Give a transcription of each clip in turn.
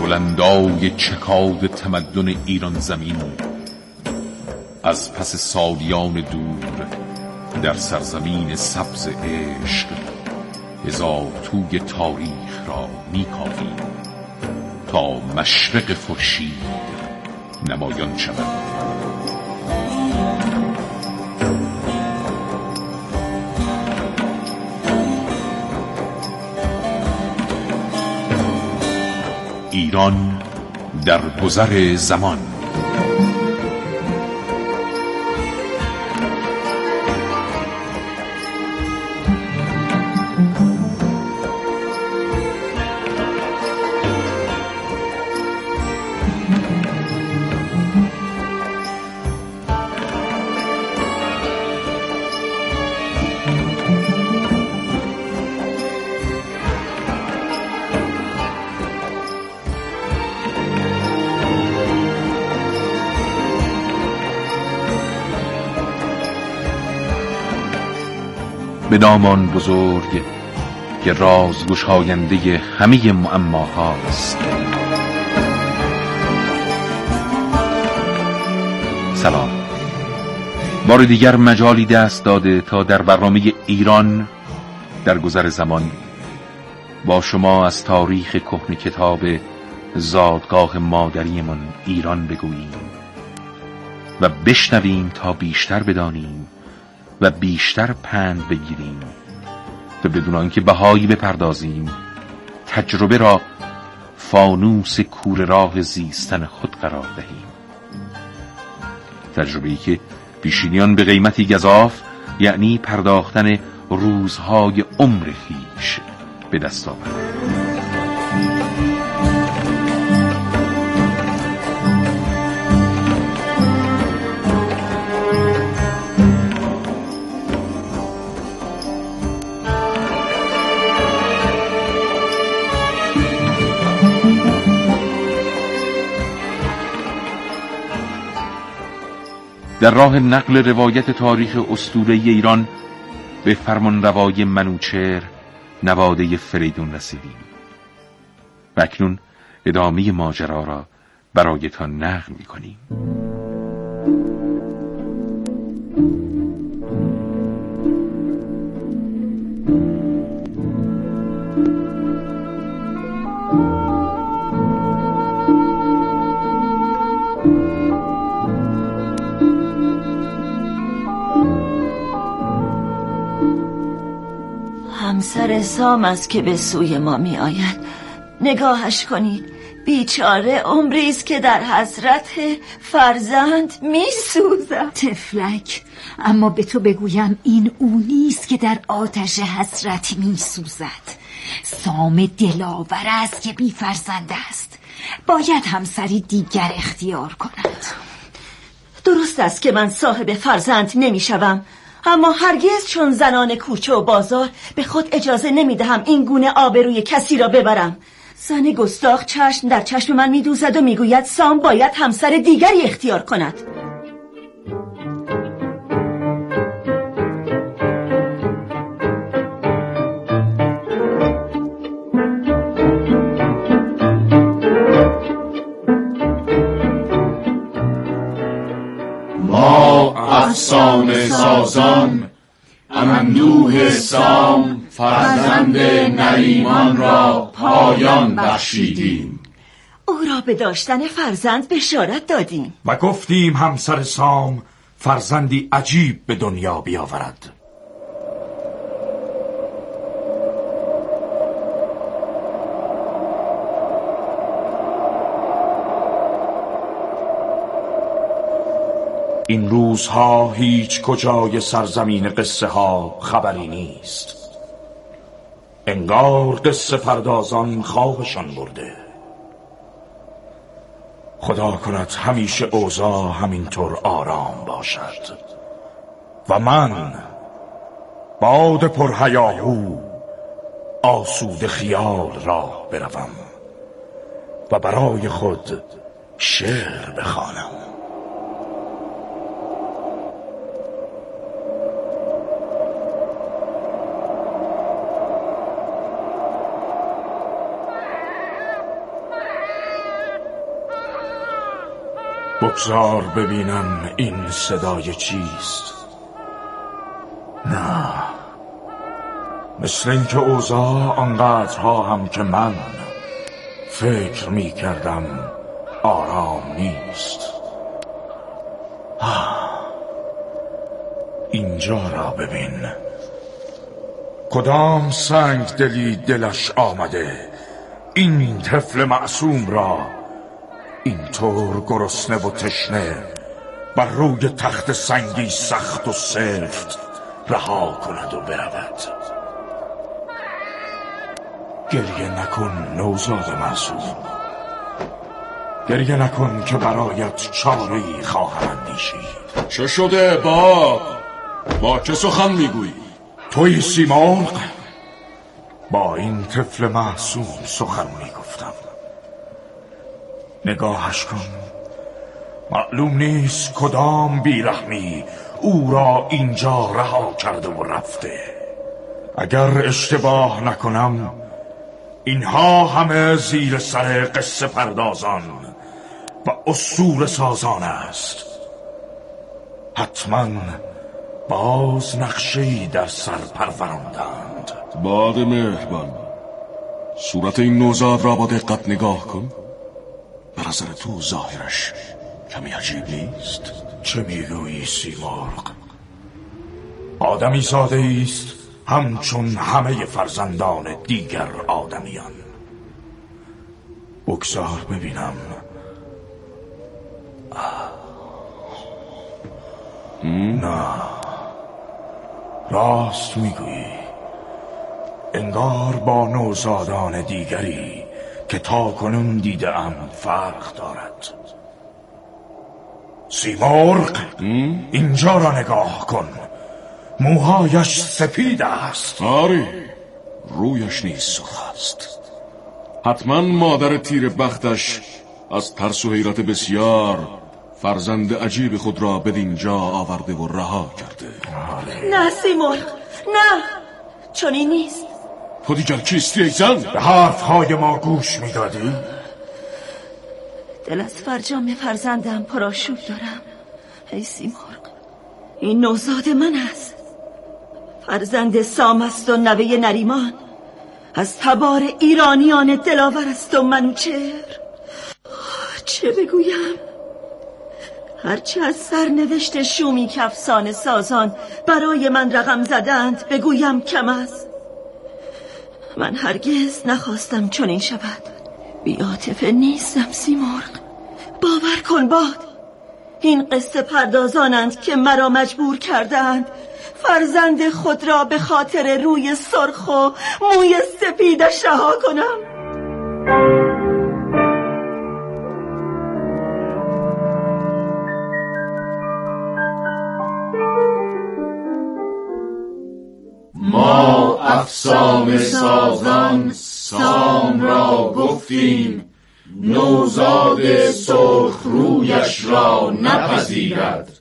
بلندای چکاد تمدن ایران زمین از پس سالیان دور در سرزمین سبز عشق هزار توی تاریخ را میکاویم تا مشرق خورشید نمایان شود. ایران در گذر زمان. به نامان بزرگ که راز گشاینده همه معماهاست سلام. بار دیگر مجالی دست داده تا در برنامه ایران در گذر زمان با شما از تاریخ کهن کتاب زادگاه مادریمان ایران بگوییم و بشنویم تا بیشتر بدانیم و بیشتر پند بگیریم و بدون آنکه بهایی بپردازیم تجربه را فانوس کور راه زیستن خود قرار دهیم. تجربه ای که پیشینیان به قیمتی گذاف یعنی پرداختن روزهای عمر خیش به دست آورد در راه نقل روایت تاریخ اسطوره ایران به فرمان روای منوچر نواده فریدون رسیدیم. و اکنون ادامه ماجرا را برایتان نقل می کنیم همسر سام است که به سوی ما می آید نگاهش کنید. بیچاره عمری است که در حضرت فرزند می سوزد تفلک اما به تو بگویم این او نیست که در آتش حسرت می سوزد سام دلاور است که بی فرزند است. باید همسری دیگر اختیار کند. درست است که من صاحب فرزند نمی شوم اما هرگز چون زنان کوچه و بازار به خود اجازه نمی دهم این گونه آبروی کسی را ببرم. زن گستاخ چشم در چشم من میدوزد و می‌گوید سام باید همسر دیگری اختیار کند. افسانه سازان اندوه سام فرزند نریمان را پایان بخشیدیم. او را به داشتن فرزند بشارت دادیم. و گفتیم همسر سام فرزندی عجیب به دنیا بیاورد. این روزها هیچ کجای سرزمین قصه ها خبری نیست. انگار قصه پردازان خوابشان برده. خدا کند همیشه اوضاع همینطور آرام باشد. و من باد پرهیاهو آسود خیال را بروم و برای خود شعر بخوانم. بگذار ببینم این صدای چیست. نه. مثل اینکه اوضاع آنقدرها هم که من فکر می کردم آرام نیست. اینجا را ببین. کدام سنگ دلی دلش آمده؟ این طفل معصوم را اینطور گرسنه و تشنه بر روی تخت سنگی سخت و سفت رها کند و برود. گریه نکن نوزاد معصوم. گریه نکن که برایت چاره خواهم اندیشید. چه شده با با چه سخن می‌گویی؟ توی سیمرغ. با این طفل معصوم سخن می‌گفتم. نگاهش کن. معلوم نیست کدام بیرحمی او را اینجا رها کرده و رفته. اگر اشتباه نکنم اینها همه زیر سر قصه پردازان و اصول سازان است. حتما باز نقشهی در سر پروراندند. باد مهربان. صورت این نوزاد را با دقت نگاه کن. به نظر تو ظاهرش کمی عجیب نیست؟ چه می‌گویی سیمرغ؟ آدمی ساده است همچون همه فرزندان دیگر آدمیان. بگذار ببینم. نه. راست می‌گویی. انگار با نوزادان دیگری که تا کنون دیدم فرق دارد. سیمرغ اینجا را نگاه کن. موهایش سپید است. آری رویش نیز سرخ است. حتما مادر تیر بختش از ترس و حیرت بسیار فرزند عجیب خود را بدینجا آورده و رها کرده. نه سیمرغ نه. چون این نیست. تو دیگر کیستی ای زن؟ به حرفهای ما گوش می‌دادی؟ دل از فرجام فرزندم پراشوب دارم. ای سیمرغ این نوزاد من است. فرزند سام است و نوه نریمان. از تبار ایرانیان دلاور است و منوچهر چه بگویم؟ هرچه از سرنوشت شومی کفسان سازان برای من رقم زدند بگویم کم است. من هرگز نخواستم چنین شود. بیاتفه نیستم سیمرغ. باور کن باد. این قصه پردازانند که مرا مجبور کردند. فرزند خود را به خاطر روی سرخ و موی سپیدش رها کنم. ما افسانه سازان سام را گفتیم نوزاد سرخ رویش را نپذیرد.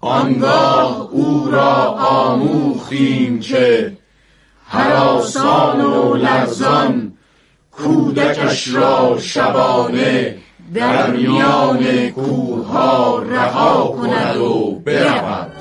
آنگاه او را آموختیم که حراسان و لرزان کودکش را شبانه در میان کوه رها کند و برود.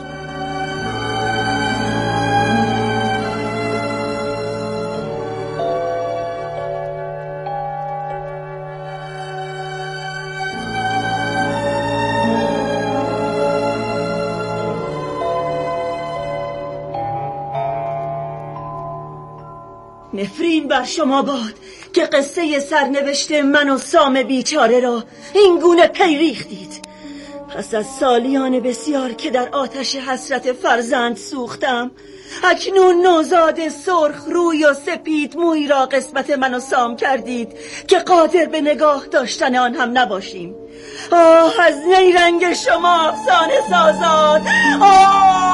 بر شما باد که قصه سرنوشت من و سام بیچاره را این گونه پیریختید پس از سالیان بسیار که در آتش حسرت فرزند سوختم اکنون نوزاد سرخ روی و سپید موی را قسمت من و سام کردید که قادر به نگاه داشتن آن هم نباشیم. آه از نیرنگ شما افسانه سازان! آه!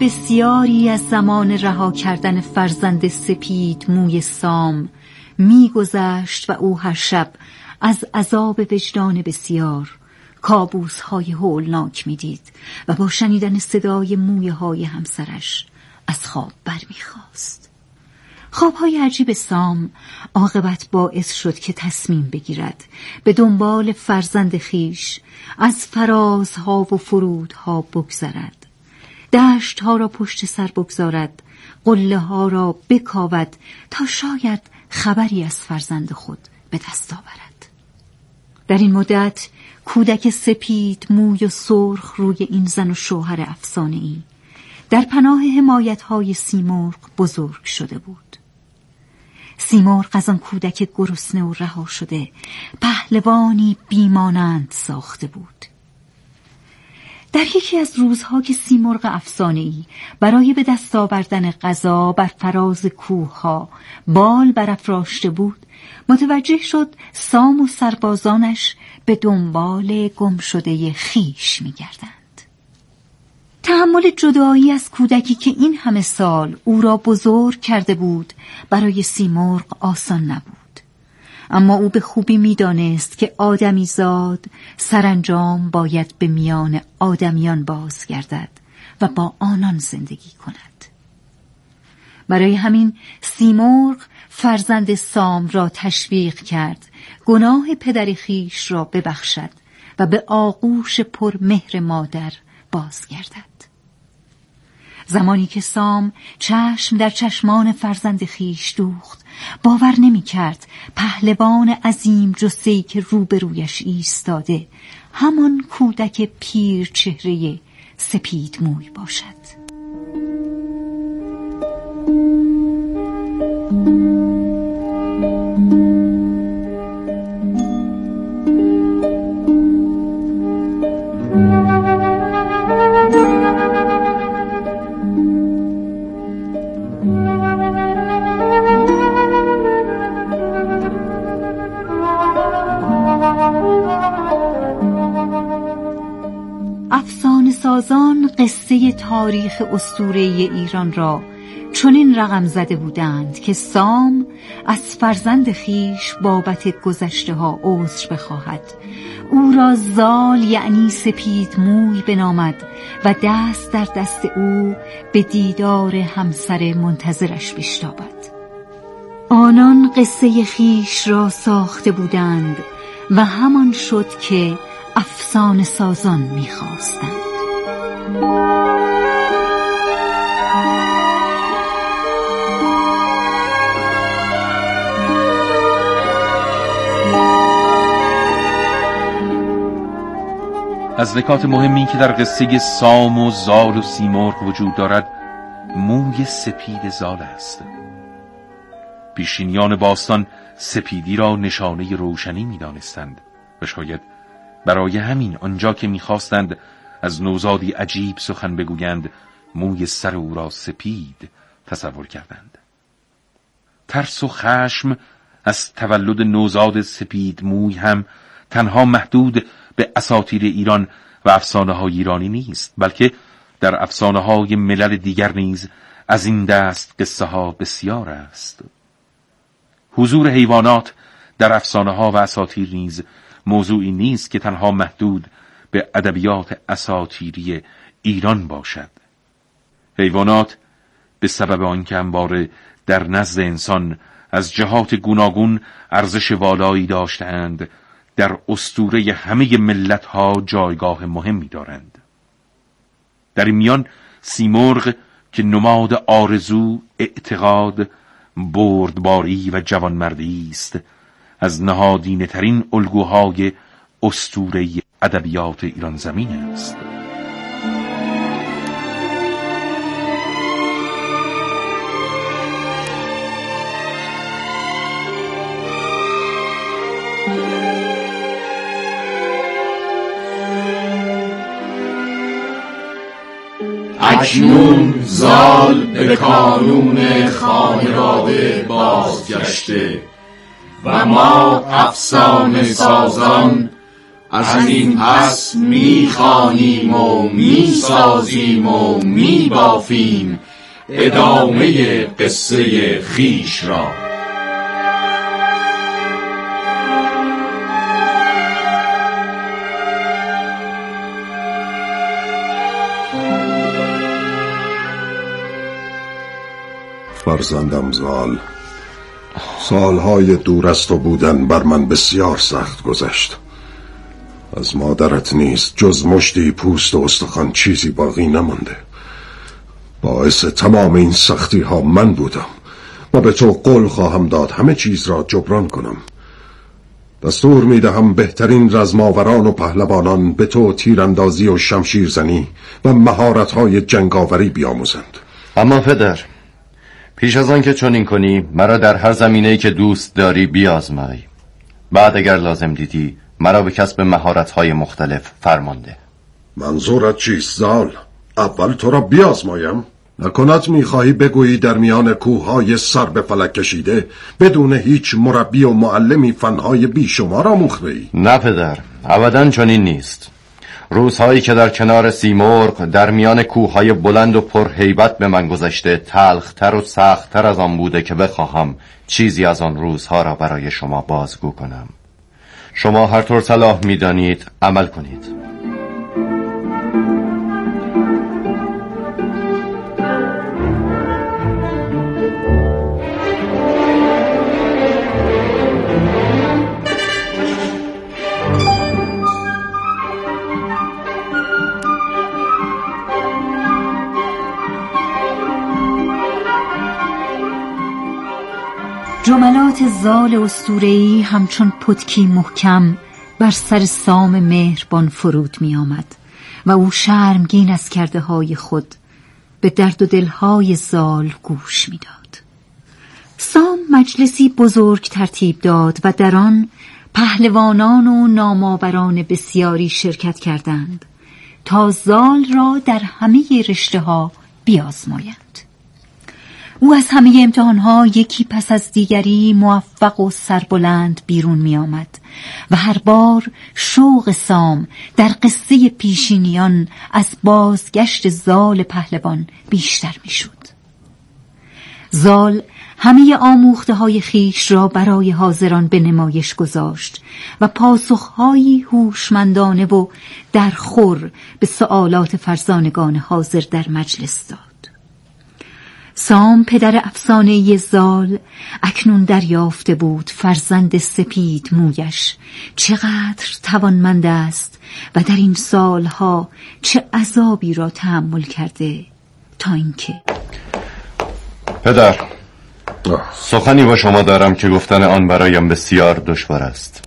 بسیاری از زمان رها کردن فرزند سپید موی سام میگذشت و او هر شب از عذاب وجدان بسیار کابوس های هولناک می‌دید و با شنیدن صدای مویه های همسرش از خواب برمیخواست. خوابهای عجیب سام عاقبت باعث شد که تصمیم بگیرد به دنبال فرزند خیش از فرازها و فرودها بگذرد دشت ها را پشت سر بگذارد قله ها را بکاود تا شاید خبری از فرزند خود به دست آورد. در این مدت کودک سپید موی و سرخ روی این زن و شوهر افسانه ای در پناه حمایت های سیمرغ بزرگ شده بود. سیمرغ از آن کودک گرسنه و رها شده پهلوانی بیمانند ساخته بود. در یکی از روزها که سیمرغ افسانه‌ای برای به دست آوردن غذا بر فراز کوه بال برافراشته بود متوجه شد سام و سربازانش به دنبال گم شده خیش میگردند. تحمل جدایی از کودکی که این همه سال او را بزرگ کرده بود برای سیمرغ آسان نبود. اما او به خوبی می‌دانست که آدمی زاد سرانجام باید به میان آدمیان بازگردد و با آنان زندگی کند. برای همین سیمرغ فرزند سام را تشویق کرد گناه پدر خیش را ببخشد و به آغوش پر مهر مادر بازگردد. زمانی که سام چشم در چشمان فرزند خیش دوخت باور نمی کرد پهلوان عظیم جسهی که روبرویش ایستاده همان کودک پیر چهره سپید موی باشد. تاریخ اسطوره ایران را چنین رقم زده بودند که سام از فرزند خیش بابت گذشته ها عذر بخواهد. او را زال یعنی سپید موی بنامد و دست در دست او به دیدار همسر منتظرش بشتابد. آنان قصه خیش را ساخته بودند و همان شد که افسان سازان می‌خواستند. از نکات مهمی که در قصه سام و زال و سیمرغ وجود دارد موی سپید زال است. پیشینیان باستان سپیدی را نشانه روشنی می دانستند و شاید برای همین آنجا که می‌خواستند از نوزادی عجیب سخن بگویند موی سر او را سپید تصور کردند. ترس و خشم از تولد نوزاد سپید موی هم تنها محدود به اساطیر ایران و افسانه های ایرانی نیست بلکه در افسانه های ملل دیگر نیز از این دست قصه ها بسیار است. حضور حیوانات در افسانه ها و اساطیر نیز موضوعی نیست که تنها محدود به ادبیات اساطیری ایران باشد. حیوانات به سبب آنکه انباره در نزد انسان از جهات گوناگون ارزش والایی داشتند در استوره همه ملت ها جایگاه مهمی دارند در این میان سیمرغ که نماد آرزو اعتقاد بردباری و جوانمردی است از نهادینه ترین الگوهای استوره ادبیات ایران زمین است. اکنون زال به کانون خانواده بازگشته و ما افسانه سازان از این پس می‌خوانیم و می‌سازیم و میبافیم ادامه قصه خیش را. فرزندم زال. سالهای دور است و بودن بر من بسیار سخت گذشت. از مادرت نیست جز مشتی پوست و استخوان چیزی باقی نمانده. باعث تمام این سختی ها من بودم و به تو قول خواهم داد همه چیز را جبران کنم. دستور می دهم بهترین رزماوران و پهلوانان به تو تیراندازی و شمشیرزنی و مهارت های جنگاوری بیاموزند. اما پدر پیش از آن که چنین کنی مرا در هر زمینه‌ای که دوست داری بیازمای بعد اگر لازم دیدی مرا به کسب مهارت‌های مختلف فرمانده منظورت چیست زال؟ اول تو را بیازمایم؟ نکند می‌خواهی بگویی در میان کوههای سر به فلک کشیده بدون هیچ مربی و معلمی فنهای بیشمار آموخته ای؟ نه پدر ابدا چنین نیست روزهایی که در کنار سیمرغ در میان کوههای بلند و پرهیبت به من گذشته تلختر و سختتر از آن بوده که بخواهم چیزی از آن روزها را برای شما بازگو کنم. شما هر طور صلاح می‌دانید عمل کنید. جملات زال اسطوره‌ای همچون پتکی محکم بر سر سام مهربان فرود می آمد و او شرمگین از کرده های خود به درد و دلهای زال گوش می‌داد. سام مجلسی بزرگ ترتیب داد و در آن پهلوانان و نامآوران بسیاری شرکت کردند تا زال را در همه رشته ها بیازمایند. او از همه امتحانها یکی پس از دیگری موفق و سربلند بیرون می آمد و هر بار شوق سام در قصه پیشینیان از بازگشت زال پهلوان بیشتر می شد. زال همه آموخته های خیش را برای حاضران به نمایش گذاشت و پاسخهایی هوشمندانه و در خور به سوالات فرزانگان حاضر در مجلس داد. سام پدر افسانه زال اکنون دریافته بود فرزند سپید مویش. چقدر توانمند است و در این سالها چه عذابی را تحمل کرده تا اینکه پدر سخنی با شما دارم که گفتن آن برایم بسیار دشوار است.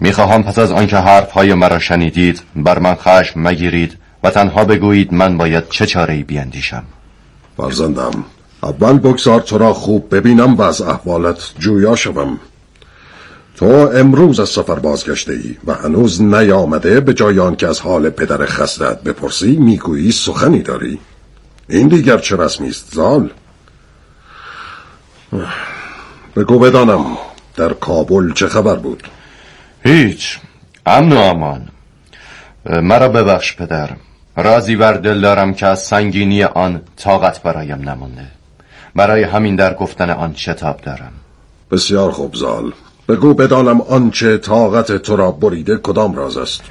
می‌خواهم پس از آنکه حرفهای مرا شنیدید بر من خشم مگیرید و تنها بگویید من باید چه چاره ای بیندیشم. فرزندم. اول بگذار تو را خوب ببینم و از احوالت جویا شوم. تو امروز از سفر بازگشته ای و هنوز نیامده به جای که از حال پدر خستت بپرسی می‌گویی سخنی داری. این دیگر چه رسمی است زال؟ بگو بدانم در کابل چه خبر بود؟ هیچ. امن و امان. مرا ببخش پدر. رازی بر دل دارم که از سنگینی آن طاقت برایم نمانده. برای همین در گفتن آن شتاب دارم. بسیار خوب زال. بگو بدانم آنچه طاقت تو را بریده کدام راز است؟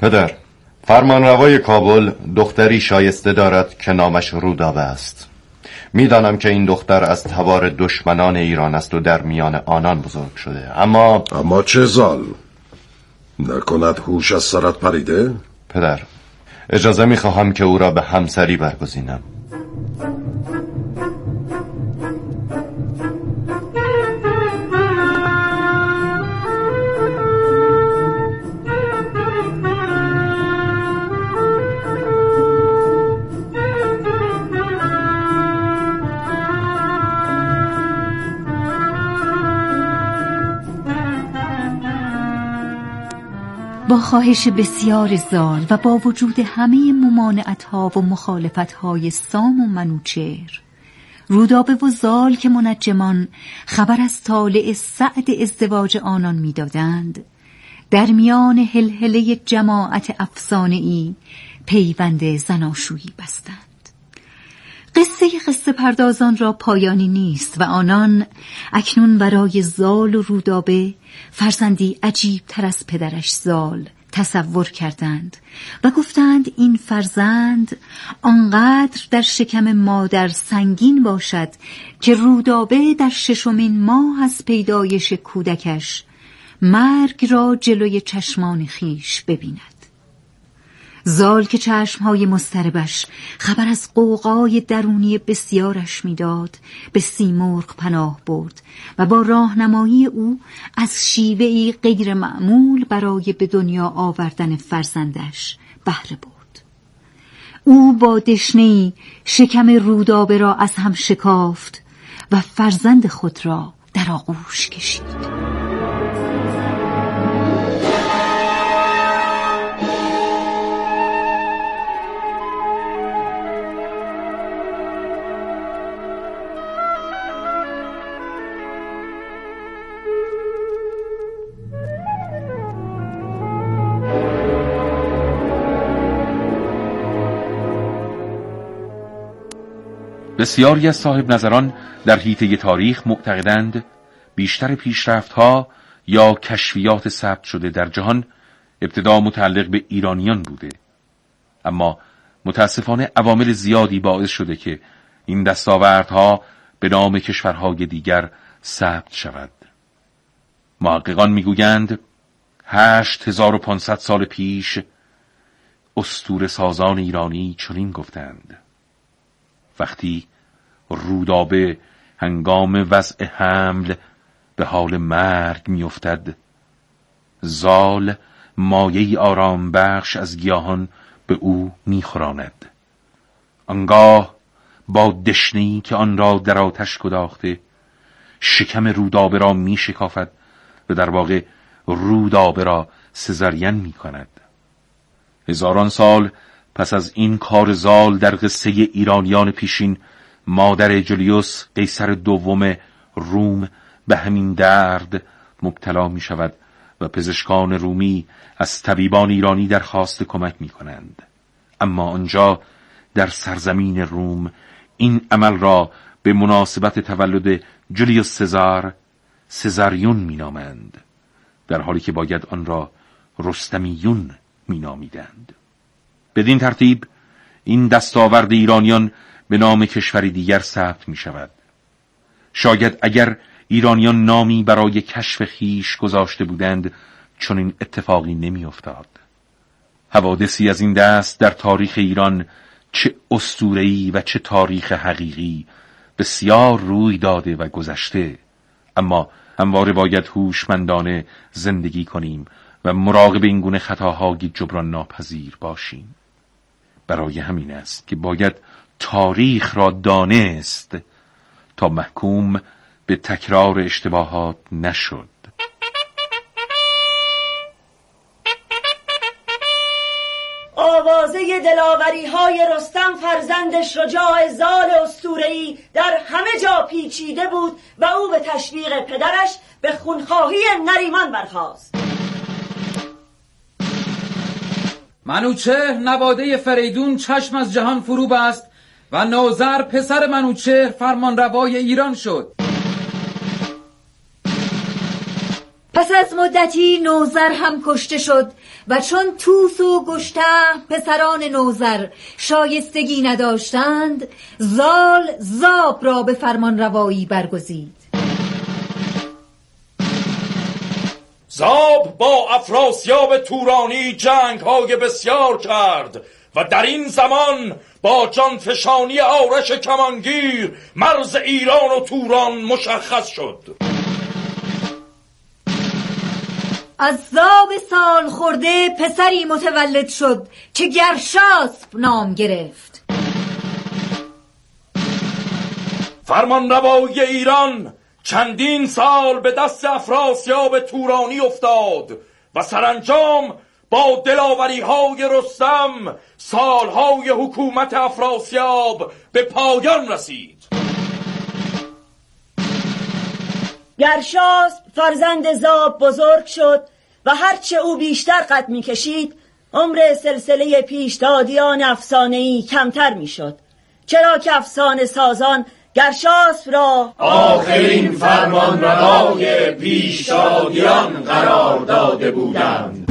پدر فرمانروای کابل دختری شایسته دارد که نامش رودابه است. می‌دانم که این دختر از تبار دشمنان ایران است و در میان آنان بزرگ شده. اما اما چه زال؟ نکند هوش از سرت پریده؟ پدر اجازه می‌خواهم که او را به همسری برگزینم. با خواهش بسیار زال و با وجود همه ممانعتها و مخالفتهای سام و منوچهر. رودابه و زال که منجمان خبر از طالع سعد ازدواج آنان می‌دادند در میان هلهله جماعت افسانه ای پیوند زناشویی بستند. قصه قصه پردازان را پایانی نیست و آنان اکنون برای زال و رودابه فرزندی عجیب تر از پدرش زال تصور کردند و گفتند این فرزند آنقدر در شکم مادر سنگین باشد که رودابه در ششمین ماه از پیدایش کودکش مرگ را جلوی چشمان خیش ببیند. زال که چشمهای مستربش خبر از قوقای درونی بسیارش می‌داد به سیمرغ پناه برد و با راهنمایی او از شیوهی غیر معمول برای به دنیا آوردن فرزندش بهره برد. او با دشنهای شکم رودابه را از هم شکافت و فرزند خود را در آغوش کشید. بسیاری از صاحب نظران در حیطه تاریخ معتقدند بیشتر پیشرفتها یا کشفیات ثبت شده در جهان ابتدا متعلق به ایرانیان بوده. اما متاسفانه عوامل زیادی باعث شده که این دستاوردها به نام کشورهای دیگر ثبت شود. محققان می‌گویند هشت هزار و پانصد سال پیش استور سازان ایرانی چنین گفتند. وقتی رودابه هنگام وضع حمل به حال مرگ میافتد زال مایه آرام بخش از گیاهان به او میخوراند آنگاه با دشنی که آن را در آتش گداخته شکم رودابه را می شکافد و در واقع رودابه را سزرین می کند هزاران سال پس از این کار زال در قصه ایرانیان پیشین مادر جولیوس قیصر دوم روم به همین درد مبتلا می شود و پزشکان رومی از طبیبان ایرانی درخواست کمک می کنند اما آنجا در سرزمین روم این عمل را به مناسبت تولد جولیوس سزار سزاریون می نامند در حالی که باید آن را رستمیون می نامیدند بدین ترتیب این دستاورد ایرانیان به نام کشوری دیگر ثبت می شود شاید اگر ایرانیان نامی برای کشف خیش گذاشته بودند چون این اتفاقی نمی افتاد. حوادثی از این دست در تاریخ ایران چه استورهی و چه تاریخ حقیقی بسیار روی داده و گذشته. اما همواره باید هوشمندانه زندگی کنیم و مراقب این گونه خطاهای جبران ناپذیر باشیم. برای همین است که باید تاریخ را دانست تا محکوم به تکرار اشتباهات نشد. آوازه دلاوری های رستم فرزند شجاع زال استورهی در همه جا پیچیده بود و او به تشویق پدرش به خونخواهی نریمان برخاست. منوچه نواده فریدون چشم از جهان فرو بست و نوزر پسر منوچه فرمان روای ایران شد. پس از مدتی نوزر هم کشته شد و چون توس و گشته پسران نوزر شایستگی نداشتند زال زاب را به فرمان روایی برگزید. زاب با افراسیاب تورانی جنگ های بسیار کرد و در این زمان با جانفشانی آرش کمانگیر مرز ایران و توران مشخص شد. از زاب سال خورده پسری متولد شد که گرشاسب نام گرفت. فرمان روای ایران چندین سال به دست افراسیاب تورانی افتاد و سرانجام با دلاوری های رستم سالهای حکومت افراسیاب به پایان رسید. گرشاسب فرزند زاب بزرگ شد و هرچه او بیشتر قد می‌کشید عمر سلسله پیشدادیان افسانهای کمتر می‌شد. چرا که افسانه سازان گرشاسب را. آخرین فرمان روای پیشدادیان قرار داده بودند.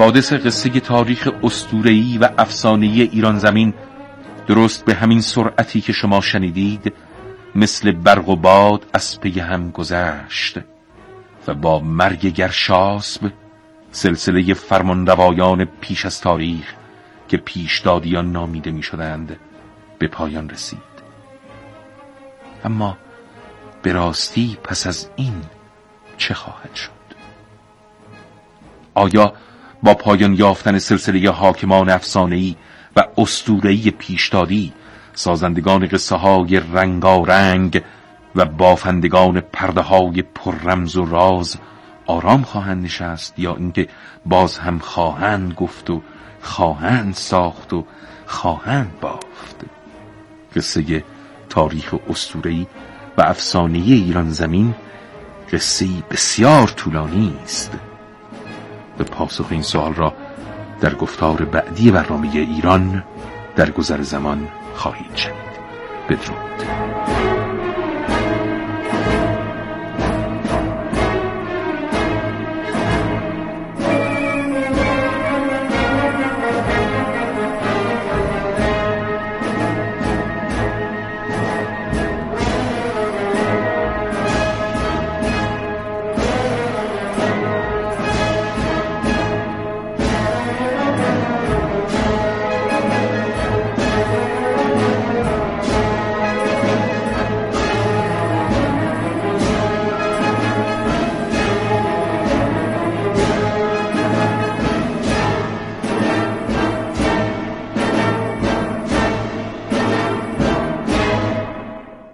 حوادث قصه تاریخ استورهی و افسانه‌ای ایران زمین درست به همین سرعتی که شما شنیدید مثل برق و باد از پی هم گذشت و با مرگ گرشاسب سلسله فرمانروایان پیش از تاریخ که پیشدادیان نامیده می شدند به پایان رسید. اما به راستی پس از این چه خواهد شد؟ آیا با پایان یافتن سلسله حاکمان افسانه‌ای و اسطوره‌ای پیشدادی سازندگان قصه های رنگارنگ و بافندگان پرده های پر رمز و راز آرام خواهند نشست یا اینکه باز هم خواهند گفت و خواهند ساخت و خواهند بافت. قصه تاریخ اسطوره‌ای و افسانه ایران زمین قصه بسیار طولانی است. به پاسخ این سوال را در گفتار بعدی برنامه ایران در گذر زمان خواهید شنید. بدرود.